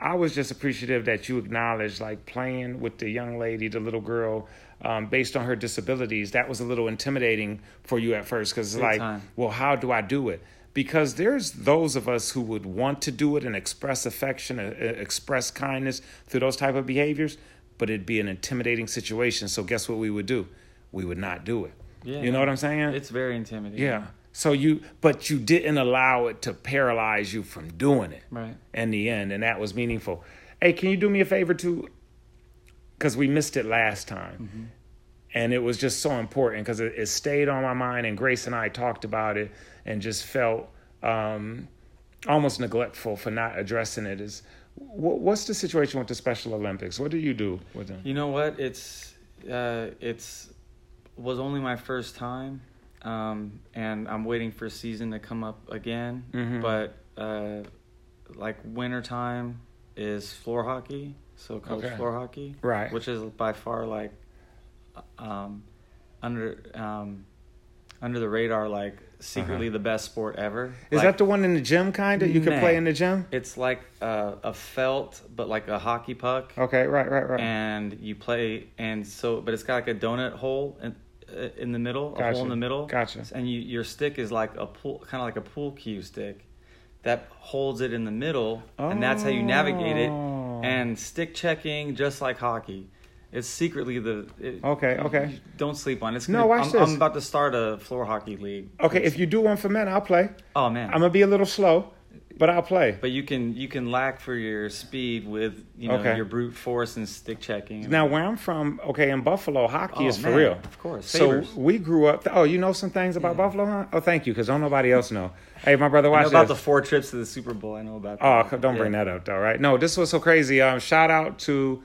I was just appreciative that you acknowledged, like playing with the young lady, the little girl, um, based on her disabilities, that was a little intimidating for you at first because it's like, time. well, how do I do it? Because there's those of us who would want to do it and express affection, uh, uh, express kindness through those type of behaviors, but it'd be an intimidating situation. So guess what we would do? We would not do it. Yeah, you know what I'm saying? It's very intimidating. Yeah. So you, but you didn't allow it to paralyze you from doing it. Right. In the end, and that was meaningful. Hey, can you do me a favor too? Because we missed it last time. Mm-hmm. And it was just so important because it, it, stayed on my mind, and Grace and I talked about it and just felt um, almost neglectful for not addressing it. Is what's the situation with the Special Olympics? What do you do with them? You know what? It's uh, it's was only my first time, um, and I'm waiting for season to come up again. Mm-hmm. But uh, like wintertime is floor hockey so college okay. floor hockey, right? Which is by far like um, under um, under the radar, like secretly uh-huh. the best sport ever. Is like, that the one in the gym kind of? You can play in the gym. It's like uh, a felt, but like a hockey puck. Okay, right, right, right. And you play, and so, but it's got like a donut hole in, uh, in the middle, gotcha. a hole in the middle. Gotcha. And you, your stick is like a pool, kind of like a pool cue stick, that holds it in the middle, oh. and that's how you navigate it and stick checking just like hockey. It's secretly the it, okay. Okay. Don't sleep on it. It's no, watch I'm, this. I'm about to start a floor hockey league. Okay, if you do one for men, I'll play. Oh man, I'm gonna be a little slow, but I'll play. But you can you can lack for your speed with you know okay. your brute force and stick checking. Now where I'm from, okay, in Buffalo, hockey oh, is for man, real. Of course. So we grew up. Oh, you know some things about yeah. Buffalo, huh? Oh, thank you, because don't nobody else know. Hey, my brother, watch I know about this. the four trips to the Super Bowl. I know about. That. Oh, don't yeah. bring that up, though, right? No, this was so crazy. Um, shout out to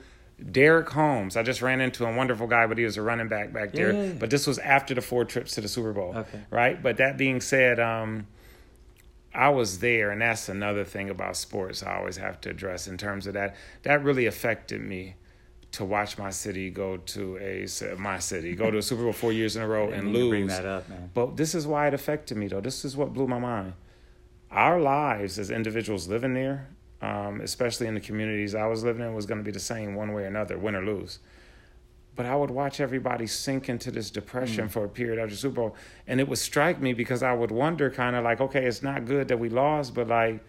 Derek Holmes. I just ran into a wonderful guy, but he was a running back back there. Yeah. But this was after the four trips to the Super Bowl. Okay. Right. But that being said, um, I was there, and that's another thing about sports I always have to address in terms of that. That really affected me to watch my city go to a my city go to a Super Bowl four years in a row and lose. Bring that up, man. But this is why it affected me, though. This is what blew my mind. Our lives as individuals living there, um, especially in the communities I was living in, was going to be the same one way or another, win or lose. But I would watch everybody sink into this depression mm. for a period after Super Bowl, and it would strike me because I would wonder, kind of like, okay, it's not good that we lost, but like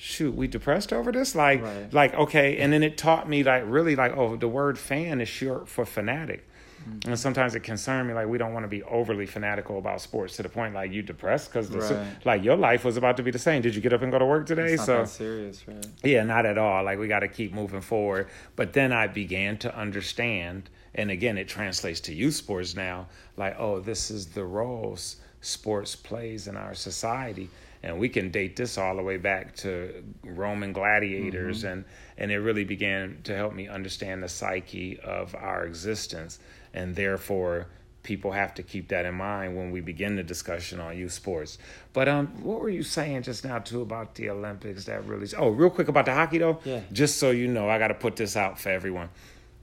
shoot, we depressed over this? Like, right. like, okay. And then it taught me like really like, oh, the word fan is short for fanatic. Mm-hmm. And sometimes it concerned me like we don't want to be overly fanatical about sports to the point like you depressed because right. like your life was about to be the same. Did you get up and go to work today? It's so serious, right? Yeah, not at all. Like we got to keep moving forward. But then I began to understand, and again, it translates to youth sports now. Like, oh, this is the roles sports plays in our society and we can date this all the way back to Roman gladiators, mm-hmm. and and it really began to help me understand the psyche of our existence, and therefore people have to keep that in mind when we begin the discussion on youth sports. But um, what were you saying just now too about the Olympics? That really oh, real quick about the hockey though. Yeah. Just so you know, I got to put this out for everyone.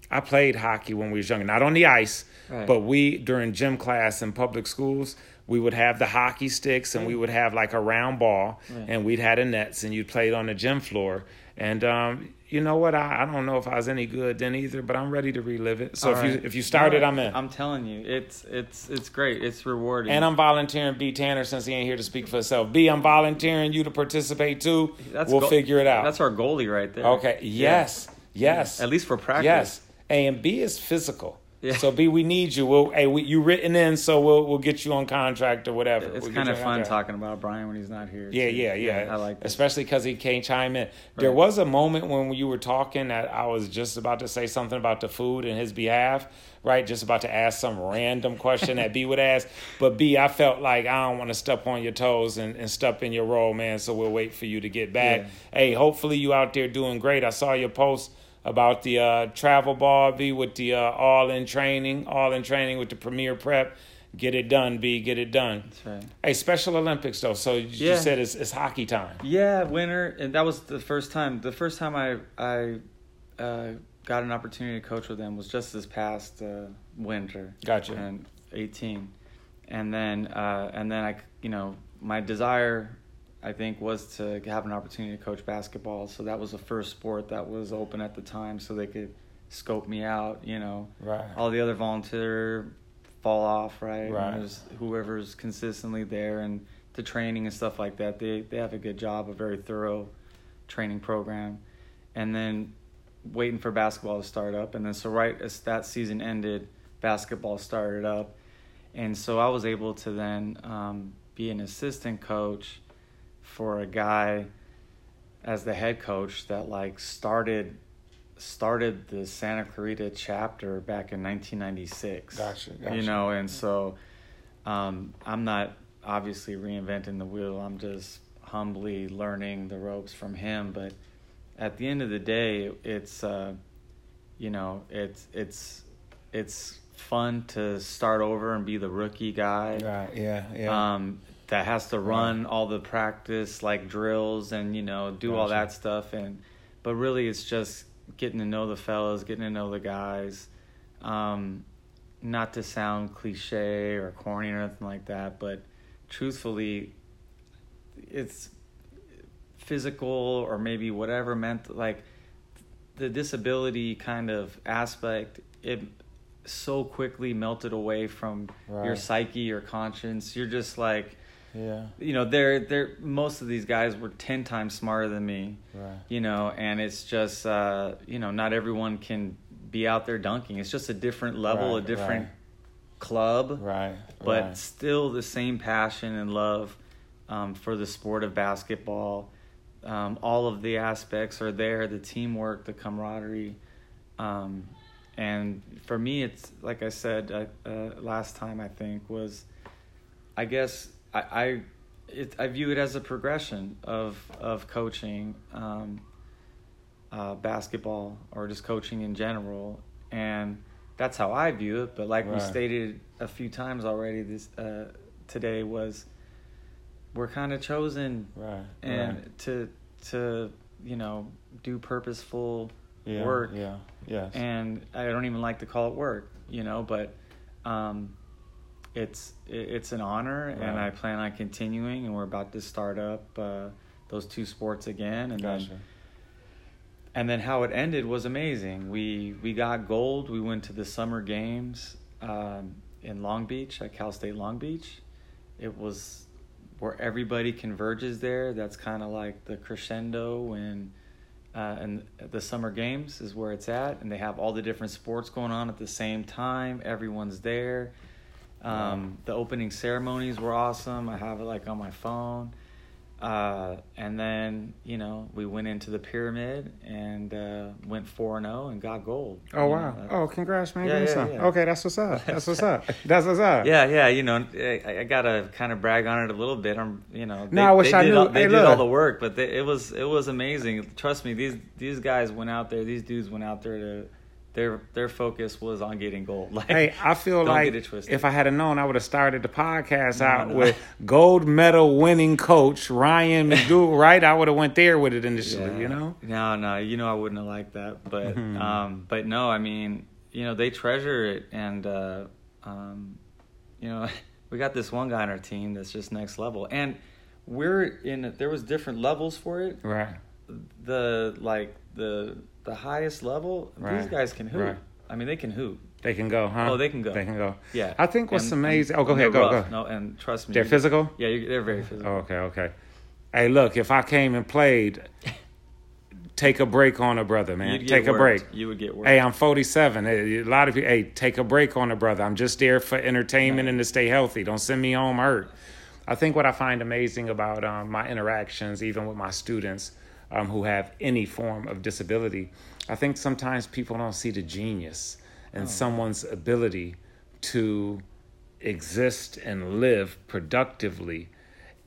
I played hockey when we was younger, not on the ice, right. but we during gym class in public schools we would have the hockey sticks and we would have like a round ball and we'd had a nets and you'd play it on the gym floor. And um, you know what? I, I don't know if I was any good then either, but I'm ready to relive it. So All if right. you if you started, I'm in. I'm telling you, it's it's it's great. It's rewarding. And I'm volunteering B Tanner since he ain't here to speak for himself. B, I'm volunteering you to participate too. That's we'll go- figure it out. That's our goalie right there. Okay. Yes. Yeah. Yes. At least for practice. Yes. A and B is physical. Yeah. So B, we need you. We'll hey, we, you written in, so we'll we'll get you on contract or whatever. It's We'll kind of fun talking about Brian when he's not here. Yeah, too. yeah, yeah. I like that. especially because he can't chime in. There was a moment when you were talking that I was just about to say something about the food in his behalf, right? Just about to ask some random question that B would ask, but B, I felt like I don't want to step on your toes and, and step in your role, man. So we'll wait for you to get back. Yeah. Hey, hopefully you out there doing great. I saw your post about the uh, travel ball B with the uh, all in training, all in training with the premier prep. Get it done, B. Get it done. That's right. Hey, Special Olympics though. So you Yeah. said it's, it's hockey time. Yeah, winter, and that was the first time. The first time I I uh, got an opportunity to coach with them was just this past uh, winter. Gotcha. And eighteen, and then uh, and then I you know my desire, I think, was to have an opportunity to coach basketball. So that was the first sport that was open at the time, so they could scope me out. You know, Right. all the other volunteer fall off, right? Right. there's whoever's consistently there and the training and stuff like that. They they have a good job, a very thorough training program. And then waiting for basketball to start up and then so right as that season ended, basketball started up. And so I was able to then um, be an assistant coach for a guy as the head coach that like started started the Santa Clarita chapter back in 1996. Gotcha, gotcha. You know, and so um, I'm not obviously reinventing the wheel. I'm just humbly learning the ropes from him. But at the end of the day, it's uh, you know, it's it's it's fun to start over and be the rookie guy Right. Yeah. Yeah. um, that has to run all the practice like drills and you know do all that stuff. And but really it's just getting to know the fellas getting to know the guys. Um, not to sound cliche or corny or anything like that but truthfully it's physical or maybe whatever meant like the disability kind of aspect it so quickly melted away from your psyche your conscience. You're just like yeah. you know they're they're most of these guys were 10 times smarter than me Right. you know and it's just uh you know not everyone can be out there dunking it's just a different level Right, a different right. club Right. but right. still the same passion and love um, for the sport of basketball. Um, all of the aspects are there the teamwork, the camaraderie. Um, and for me, it's like I said uh, uh, last time, I think, was I guess I, I, it, I view it as a progression of, of coaching um, uh, basketball or just coaching in general. And that's how I view it. But like we stated a few times already this uh, today was we're kind of chosen Right. and right. to to you know do purposeful yeah, work Yeah. Yes. and I don't even like to call it work, you know, but um, it's it's an honor, and I plan on continuing. And we're about to start up uh, those two sports again, and gotcha. then and then how it ended was amazing. We we got gold. We went to the summer games um, in Long Beach at Cal State Long Beach. It was where everybody converges there. That's kind of like the crescendo and uh, and the summer games is where it's at, and they have all the different sports going on at the same time. Everyone's there. Um, the opening ceremonies were awesome. I have it like on my phone. Uh, and then you know we went into the pyramid and uh, went four and zero and got gold. Oh You wow! know, Oh, congrats, man! Yeah, yeah, yeah. Okay, that's what's up. That's what's up. That's what's up. Yeah, yeah, you know, I, I gotta kind of brag on it a little bit. I'm, you know, they, No, I wish I did knew- all, they hey, did all the work, but they, it was it was amazing. Trust me, these these guys went out there. These dudes went out there to their their focus was on getting gold. Like, Hey, I feel like get it twisted. if I had known, I would have started the podcast No, out no. with gold medal winning coach Ryan McDougal. right? I would have went there with it initially. Yeah. You know? No, no, you know I wouldn't have liked that, but Mhm. um, but no, I mean, you know, they treasure it, and uh, um, you know, we got this one guy on our team that's just next level, and we're in. There was different levels for it. Right. The like the the highest level, these guys can hoop. Right. I mean, they can hoop. They can go, huh? Oh, they can go. They can go. Yeah, I think what's And- amazing. and oh, go ahead. Go rough. go. No, and trust me, They're physical. Yeah, they're very physical. Oh, okay, okay. Hey, look, if I came and played, take a break on a brother, man. Take a break. You would get worked. Hey, I'm 47. A lot of people, hey, take a break on a brother. I'm just there for entertainment and to stay healthy. Don't send me home hurt. I think what I find amazing about um, my interactions, even with my students um, who have any form of disability, I think sometimes people don't see the genius in someone's ability to exist and live productively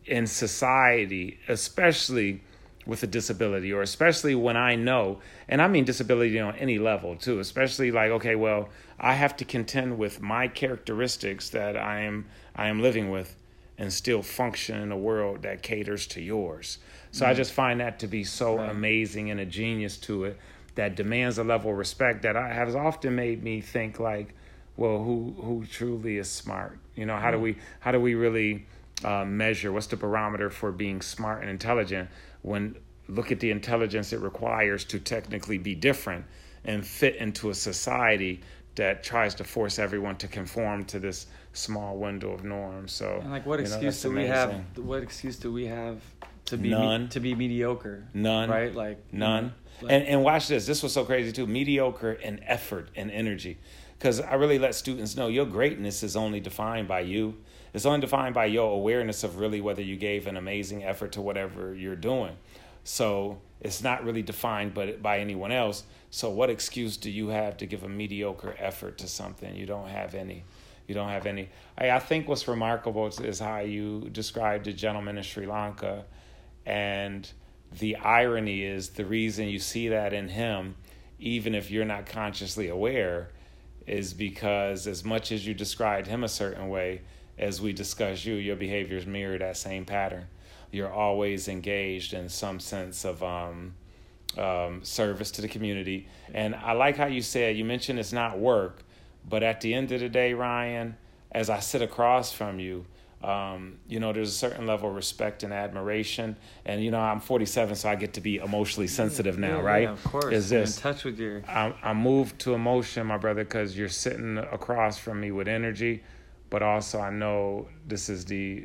in society, especially with a disability, or especially when I know, and I mean disability on any level too, especially like, okay, well, I have to contend with my characteristics that I am I am living with and still function in a world that caters to yours. So I just find that to be so amazing and a genius to it that demands a level of respect that I, has often made me think like, well, who who truly is smart? You know, how do we how do we really uh, measure? What's the barometer for being smart and intelligent? When look at the intelligence it requires to technically be different and fit into a society that tries to force everyone to conform to this small window of norms. So, And like, what know, excuse that's do we have? What excuse do we have to be None. to be mediocre? None. Right? Like None. like- and and watch this. This was so crazy too. Mediocre and effort and energy. Because I really let students know your greatness is only defined by you. It's only defined by your awareness of really whether you gave an amazing effort to whatever you're doing. So it's not really defined but by anyone else. So what excuse do you have to give a mediocre effort to something? You don't have any. You don't have any. I, I think what's remarkable is, is how you described the gentleman in Sri Lanka, and the irony is the reason you see that in him, even if you're not consciously aware, is because as much as you described him a certain way, as we discuss you, your behaviors mirror that same pattern. You're always engaged in some sense of um, um, service to the community. And I like how you said, you mentioned it's not work, but at the end of the day, Ryan, as I sit across from you, um, you know, there's a certain level of respect and admiration. And, you know, I'm 47, so I get to be emotionally sensitive now, Yeah, right? Yeah, of course. Is this. in touch with your I'm, I'm moved to emotion, my brother, because you're sitting across from me with energy, but also I know this is the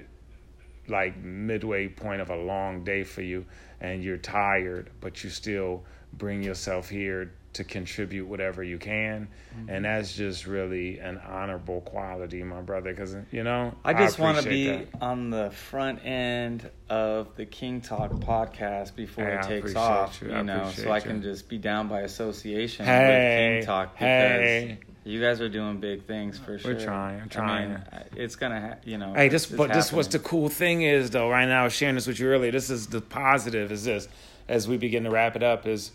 like midway point of a long day for you, and you're tired, but you still bring yourself here to contribute whatever you can, Mm-hmm. and that's just really an honorable quality, my brother. Because you know, I just want to be that. on the front end of the King Talk podcast before Hey, it takes off, you. you, know, so appreciate I can just be down by association Hey, with King Talk because hey. you guys are doing big things for sure. We're trying, I'm trying. I- it's gonna, ha- you know. Hey, this but this what's the cool thing is though. Right now, I was sharing this with you earlier. This is the positive. Is this as we begin to wrap it up? Is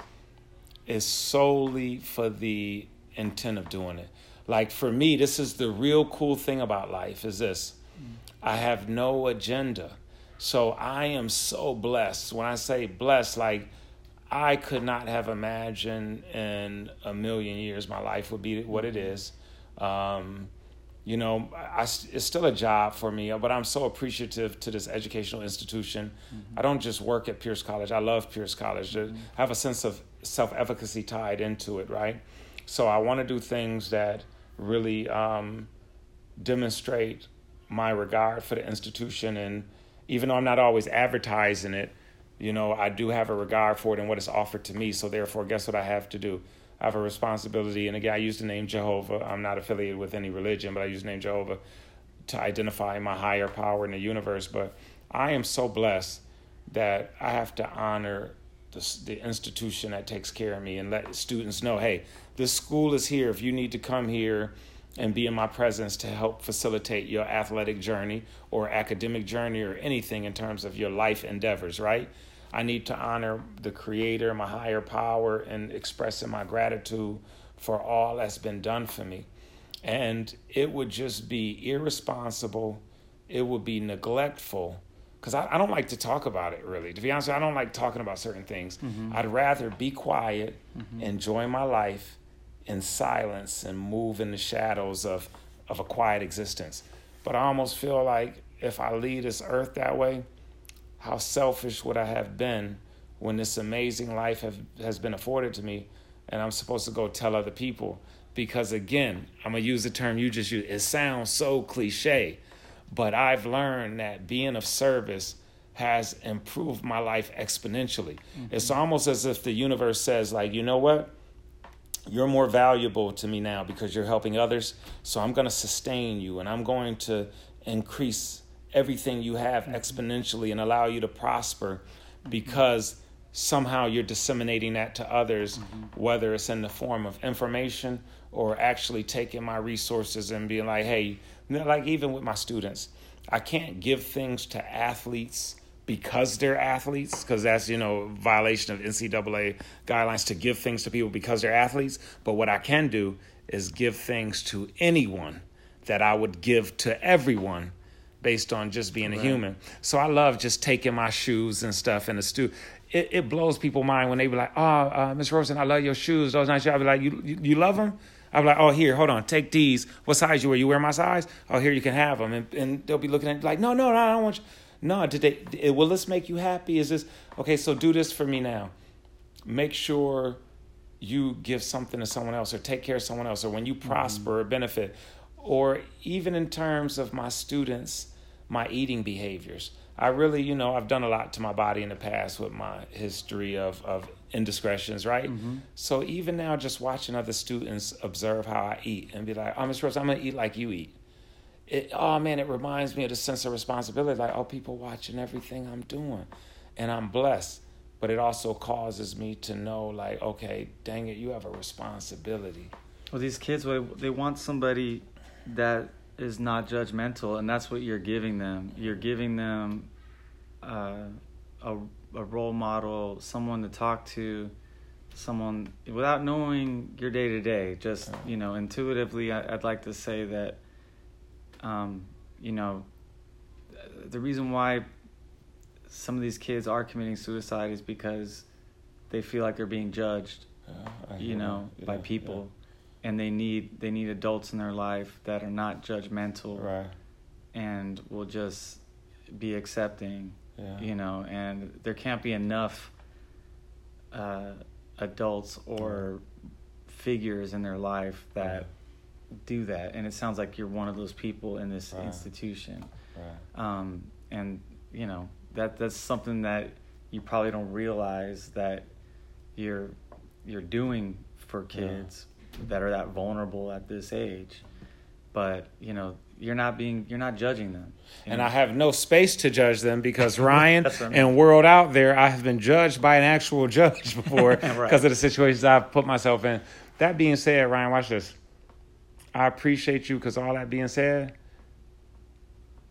is solely for the intent of doing it. Like for me, this is the real cool thing about life. Is this? I have no agenda. So I am so blessed. When I say blessed, like I could not have imagined in a million years my life would be what it is. Um, you know, I, it's still a job for me, but I'm so appreciative to this educational institution. I don't just work at Pierce College. I love Pierce College. I have a sense of self-efficacy tied into it, right? So I want to do things that really um, demonstrate my regard for the institution, and even though I'm not always advertising it, you know, I do have a regard for it and what it's offered to me. So therefore, guess what I have to do? I have a responsibility, and again, I use the name Jehovah. I'm not affiliated with any religion, but I use the name Jehovah to identify my higher power in the universe. But I am so blessed that I have to honor the, the institution that takes care of me and let students know, hey, this school is here. If you need to come here and be in my presence to help facilitate your athletic journey or academic journey or anything in terms of your life endeavors, right? I need to honor the creator, my higher power, and expressing my gratitude for all that's been done for me. And it would just be irresponsible, it would be neglectful, because I, I don't like to talk about it really. To be honest, I don't like talking about certain things. Mm-hmm. I'd rather be quiet, mm-hmm. enjoy my life in silence, and move in the shadows of, of a quiet existence. But I almost feel like if I leave this earth that way, how selfish would I have been when this amazing life have, has been afforded to me and I'm supposed to go tell other people? Because again, I'm going to use the term you just used. It sounds so cliche, but I've learned that being of service has improved my life exponentially. Mm-hmm. It's almost as if the universe says, like, you know what? You're more valuable to me now because you're helping others. So I'm going to sustain you and I'm going to increase everything you have mm-hmm. exponentially and allow you to prosper because somehow you're disseminating that to others, mm-hmm. whether it's in the form of information or actually taking my resources and being like, hey, like even with my students, I can't give things to athletes because they're athletes, because that's you know violation of NCAA guidelines to give things to people because they're athletes. But what I can do is give things to anyone that I would give to everyone based on just being a human. So I love just taking my shoes and stuff in the stu. It, it blows people mind when they be like, "Oh, uh, Miss Rosen, I love your shoes. Those nice shoes." I be like, "You you, you love them?" I'm like, oh, here, hold on, take these. What size you wear? You wear my size? Oh, here, you can have them. And, and they'll be looking at like, no, no, no, I don't want you. No, did they, will this make you happy? Is this, okay, so do this for me now. Make sure you give something to someone else or take care of someone else or when you prosper mm-hmm. or benefit. Or even in terms of my students, my eating behaviors. I really, you know, I've done a lot to my body in the past with my history of, of indiscretions, right? Mm-hmm. So even now, just watching other students observe how I eat and be like, oh, Miss Rose, I'm gonna eat like you eat. It, oh man, it reminds me of the sense of responsibility. Like, oh, people watching everything I'm doing, and I'm blessed. But it also causes me to know, like, okay, dang it, you have a responsibility. Well, these kids, they want somebody that is not judgmental, and that's what you're giving them. You're giving them uh, a a role model, someone to talk to, someone without knowing your day to day. Just you know, intuitively, I, would like to say that, um, you know, the reason why some of these kids are committing suicide is because they feel like they're being judged, yeah, you know, yeah, by people, yeah. and they need they need adults in their life that are not judgmental, right. and will just be accepting yeah. You know, and there can't be enough uh, adults or figures in their life that do that. And it sounds like you're one of those people in this right. institution. Right. Um, and you know that that's something that you probably don't realize that you're you're doing for kids yeah. that are that vulnerable at this age. But you know you're not being you're not judging them and know? i have no space to judge them because ryan and world out there i have been judged by an actual judge before because right. of the situations i've put myself in that being said ryan watch this i appreciate you because all that being said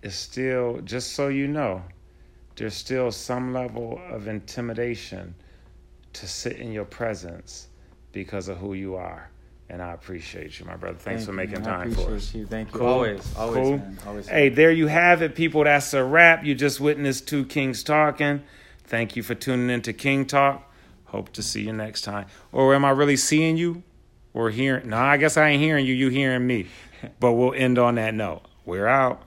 is still just so you know there's still some level of intimidation to sit in your presence because of who you are and I appreciate you, my brother. Thanks Thank for making time for us. You. Thank you. Cool. Always, always, cool. man. Always. Hey, there you have it, people. That's a wrap. You just witnessed two kings talking. Thank you for tuning in to King Talk. Hope to see you next time. Or am I really seeing you? Or hearing? No, I guess I ain't hearing you. You hearing me. But we'll end on that note. We're out.